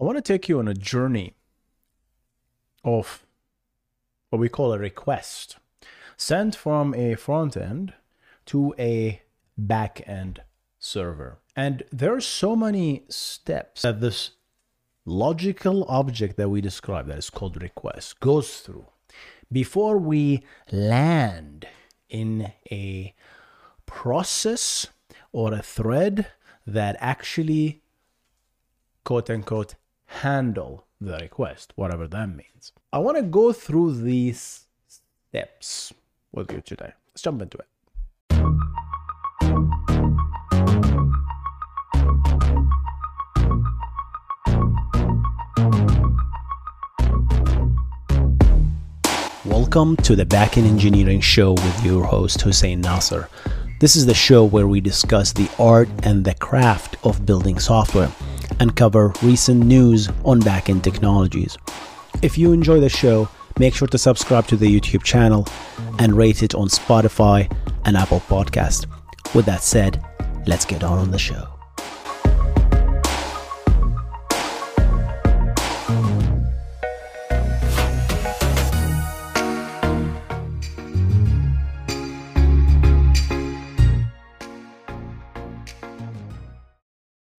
I want to take you on a journey of what we call a request sent from a front end to a back end server. And there are so many steps that this logical object that we describe that is called request goes through before we land in a process or a thread that actually quote unquote handle the request, whatever that means. I want to go through these steps with you today. Let's jump into it. Welcome to the Backend Engineering Show with your host Hussein Nasser. This is the show where we discuss the art and the craft of building software and cover recent news on backend technologies. If you enjoy the show, make sure to subscribe to the YouTube channel and rate it on Spotify and Apple Podcast. With that said, let's get on on the show.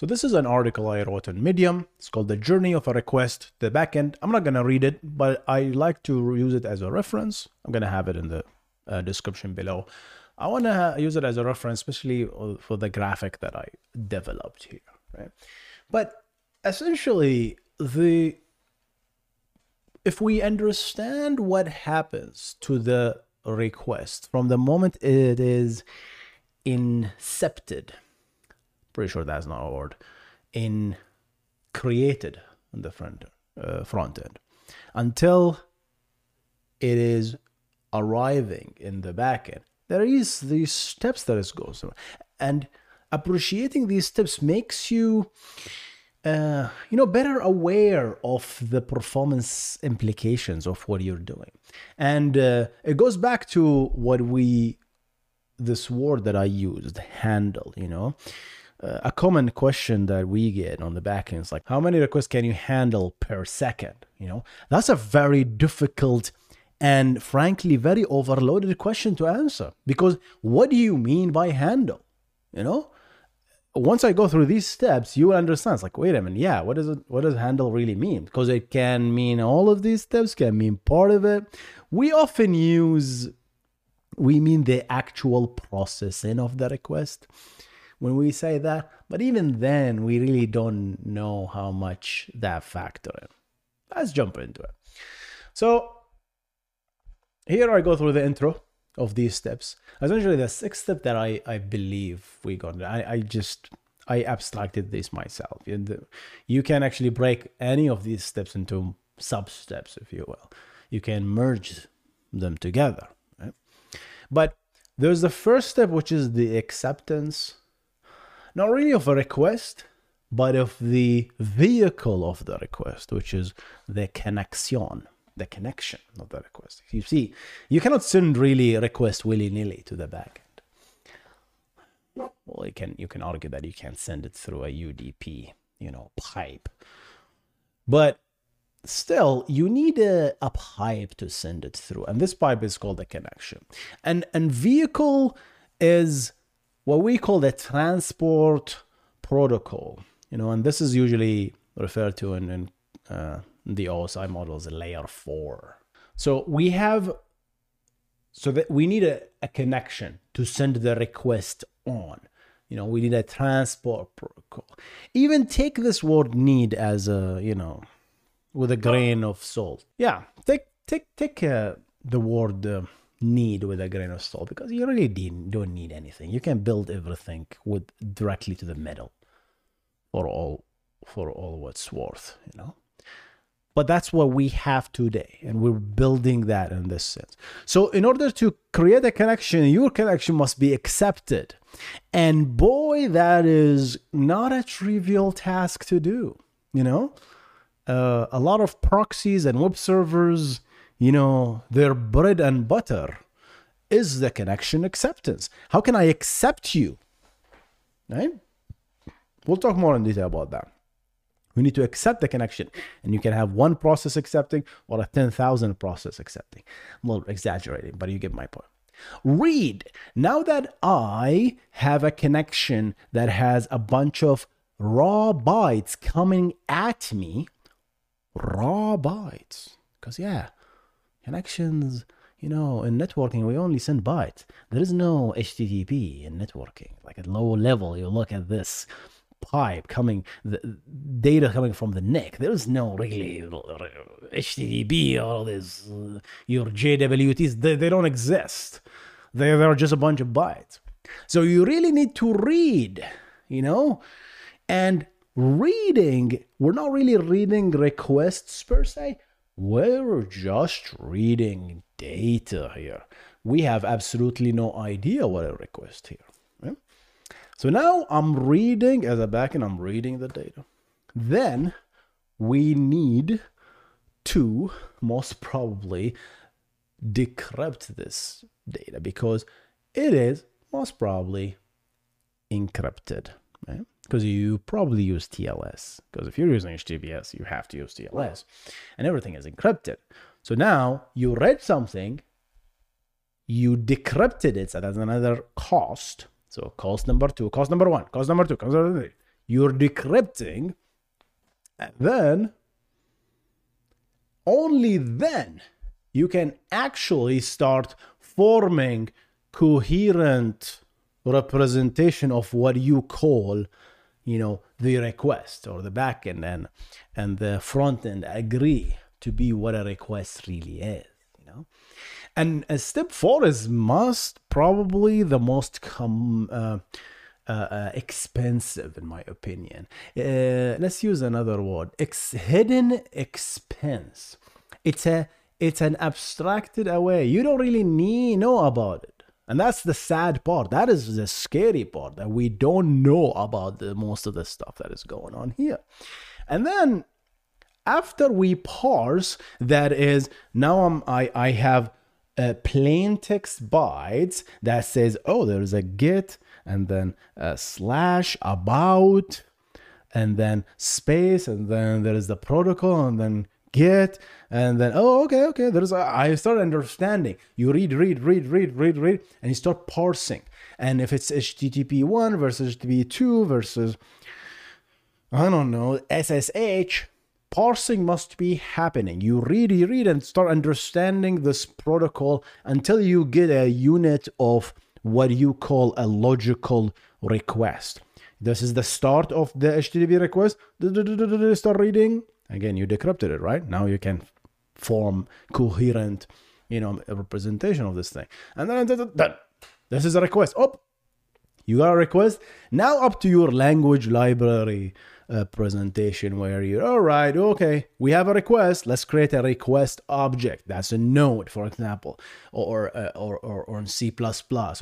So this is an article I wrote on Medium. It's called The Journey of a Request to the Backend. I'm not going to read it, but I like to use it as a reference. I'm going to have it in the uh, description below. I want to use it as a reference, especially for the graphic that I developed here, right? But essentially, the if we understand what happens to the request from the moment it is incepted, pretty sure that's not a word, in created on the front uh, front end. Until it is arriving in the back end there is these steps that it goes through and appreciating these steps makes you uh, you know better aware of the performance implications of what you're doing. And uh, it goes back to what we this word that i used handle you know uh, a common question that we get on the back end is like how many requests can you handle per second? You know that's a very difficult and frankly very overloaded question to answer because what do you mean by handle? You know once i go through these steps you understand. It's like wait a minute yeah what does it what does handle really mean? Because it can mean all of these steps can mean part of it. We often use we mean the actual processing of the request when we say that but even then we really don't know how much that factor in let's jump into it so here I go through the intro of these steps. Essentially, the sixth step that I, I believe we got, I, I just, I abstracted this myself. You can actually break any of these steps into sub steps, if you will. You can merge them together. Right? But there's the first step, which is the acceptance, not really of a request, but of the vehicle of the request, which is the connection the connection of the request. You see, you cannot send really request willy nilly to the backend. Well, you can you can argue that you can send it through a UDP, you know, pipe, but still you need a, a pipe to send it through, and this pipe is called a connection. And and vehicle is what we call the transport protocol, you know, and this is usually referred to in, in uh, the OSI model is a layer four. So we have, so that we need a, a connection to send the request on. You know, we need a transport protocol. Even take this word need as a, you know, with a grain of salt. Yeah, take take take uh, the word uh, need with a grain of salt because you really don't need anything. You can build everything with directly to the middle for all for all what's worth. You know. but that's what we have today and we're building that in this sense so in order to create a connection your connection must be accepted and boy that is not a trivial task to do you know uh, a lot of proxies and web servers you know their bread and butter is the connection acceptance how can i accept you right we'll talk more in detail about that we need to accept the connection. And you can have one process accepting or a 10,000 process accepting. I'm a little exaggerating, but you get my point. Read. Now that I have a connection that has a bunch of raw bytes coming at me, raw bytes. Because, yeah, connections, you know, in networking, we only send bytes. There is no HTTP in networking. Like at low level, you look at this pipe coming, the data coming from the NIC. There is no really HTTP, all this, uh, your JWTs, they, they don't exist. They, they're just a bunch of bytes. So you really need to read, you know? And reading, we're not really reading requests per se, we're just reading data here. We have absolutely no idea what a request here. So now I'm reading as a backend, I'm reading the data. Then we need to most probably decrypt this data because it is most probably encrypted. Right? Because you probably use TLS. Because if you're using HTTPS, you have to use TLS. And everything is encrypted. So now you read something, you decrypted it, so that's another cost so cost number two, cost number one, cost number two, cost number three. You're decrypting, and then only then you can actually start forming coherent representation of what you call you know the request or the backend and and the front end agree to be what a request really is you know and step four is most probably the most com- uh, uh, uh, expensive in my opinion. Uh, let's use another word. Ex- hidden expense. It's a it's an abstracted away. You don't really need know about it. And that's the sad part. That is the scary part that we don't know about the most of the stuff that is going on here. And then after we parse, that is now I'm, I I have a plain text bytes that says, oh, there's a GET and then a slash about and then space and then there is the protocol and then get and then oh okay okay there's a, I start understanding you read read read read read read and you start parsing and if it's http 1 versus http 2 versus i don't know ssh parsing must be happening. You read, you read, and start understanding this protocol until you get a unit of what you call a logical request. This is the start of the HTTP request. Start reading. Again, you decrypted it, right? Now you can form coherent, you know, representation of this thing. And then this is a request. Oh, you got a request. Now up to your language library uh, presentation where you're all right okay we have a request let's create a request object that's a node for example or uh, or, or, or in c++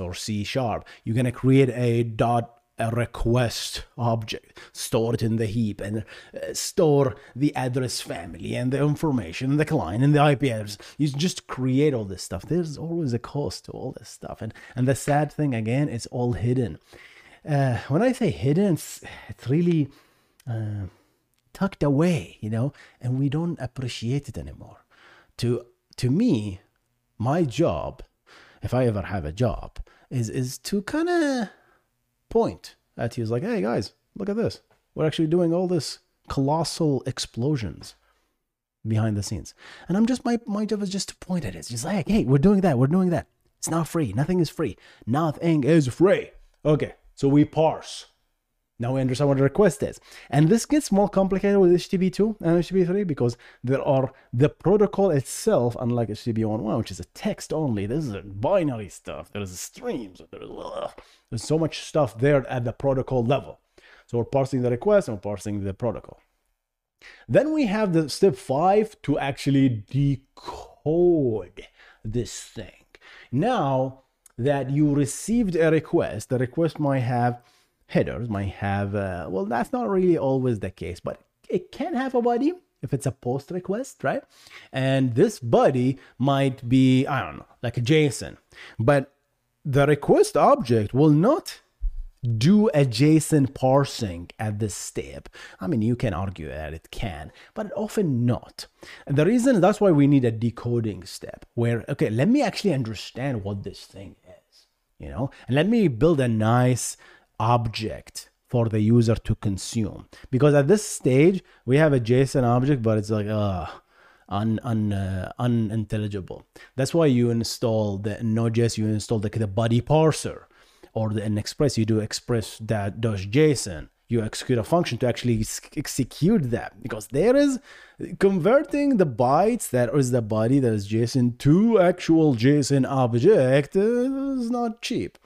or c sharp you're going to create a dot a request object, store it in the heap, and uh, store the address family and the information, and the client and the IP address. You just create all this stuff. There's always a cost to all this stuff, and and the sad thing again, it's all hidden. Uh, when I say hidden, it's, it's really uh, tucked away, you know, and we don't appreciate it anymore. To to me, my job, if I ever have a job, is is to kind of point at you, is like, hey guys, look at this. We're actually doing all this colossal explosions behind the scenes, and I'm just my my job is just to point at it. It's just like, hey, we're doing that, we're doing that. It's not free. Nothing is free. Nothing is free. Okay, so we parse now we understand what a request is. And this gets more complicated with HTTP2 and HTTP3 because there are the protocol itself, unlike HTTP 1.1, which is a text only. This is binary stuff. There's streams. There's, there's so much stuff there at the protocol level. So we're parsing the request and we're parsing the protocol. Then we have the step five to actually decode this thing. Now that you received a request, the request might have headers, might have, uh, well, that's not really always the case, but it can have a body if it's a post request, right? And this body might be, I don't know, like a JSON, but the request object will not do a JSON parsing at this step. I mean, you can argue that it can, but often not. And the reason that's why we need a decoding step where, okay, let me actually understand what this thing is, you know, and let me build a nice object for the user to consume. Because at this stage, we have a JSON object, but it's like, uh, un, un, uh, unintelligible. That's why you install the Node.js, you install the, the body parser or the, Express, you do express that JSON. You execute a function to actually execute that because there is converting the bytes that is the body that is JSON to actual JSON object is not cheap.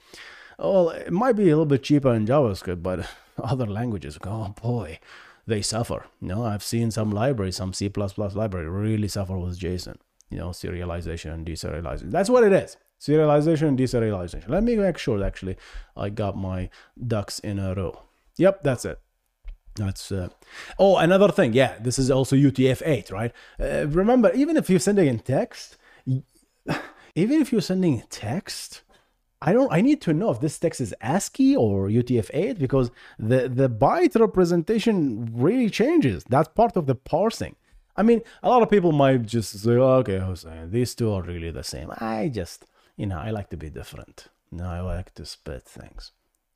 Well, it might be a little bit cheaper in JavaScript, but other languages, oh boy, they suffer. You know, I've seen some libraries, some C++ library really suffer with JSON. You know, serialization and deserialization. That's what it is. Serialization and deserialization. Let me make sure actually I got my ducks in a row. Yep, that's it. That's uh, oh another thing. Yeah, this is also UTF-8, right? Uh, remember, even if you're sending in text, even if you're sending text, I don't. I need to know if this text is ASCII or UTF-8 because the the byte representation really changes. That's part of the parsing. I mean, a lot of people might just say, "Okay, Hussein, these two are really the same." I just, you know, I like to be different. Know, I like to split things.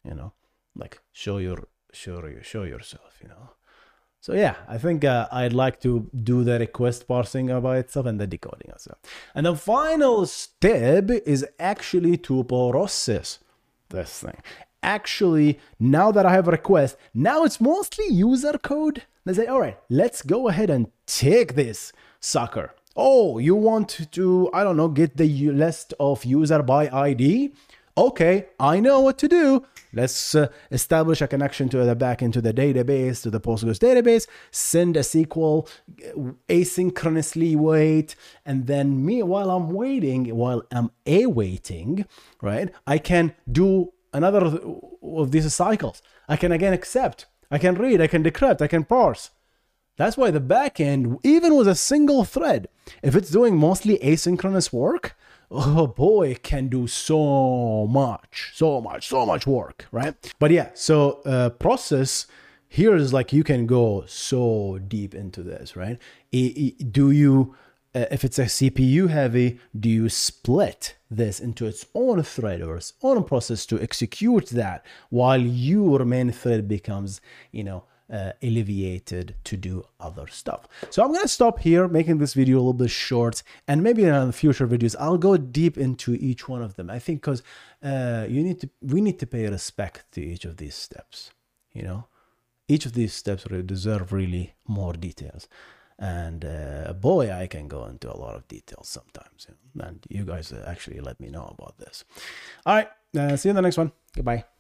You know, like show your show you show yourself. You know. So yeah, I think uh, I'd like to do the request parsing by itself and the decoding itself. And the final step is actually to process this thing. Actually, now that I have a request, now it's mostly user code. They say, all right, let's go ahead and take this sucker. Oh, you want to, I don't know, get the list of user by ID? Okay, I know what to do. Let's uh, establish a connection to the back into the database, to the Postgres database, send a SQL, uh, asynchronously wait, and then me, while I'm waiting, while I'm awaiting, right, I can do another of these cycles. I can again accept, I can read, I can decrypt, I can parse. That's why the backend, even with a single thread, if it's doing mostly asynchronous work, oh boy, can do so much, so much, so much work, right? But yeah, so uh, process here is like you can go so deep into this, right? do you, uh, if it's a CPU heavy, do you split this into its own thread or its own process to execute that while your main thread becomes, you know, uh, alleviated to do other stuff. So I'm going to stop here, making this video a little bit short, and maybe in future videos I'll go deep into each one of them. I think because uh, you need to, we need to pay respect to each of these steps. You know, each of these steps really deserve really more details. And uh, boy, I can go into a lot of details sometimes. And you guys actually let me know about this. All right, uh, see you in the next one. Goodbye.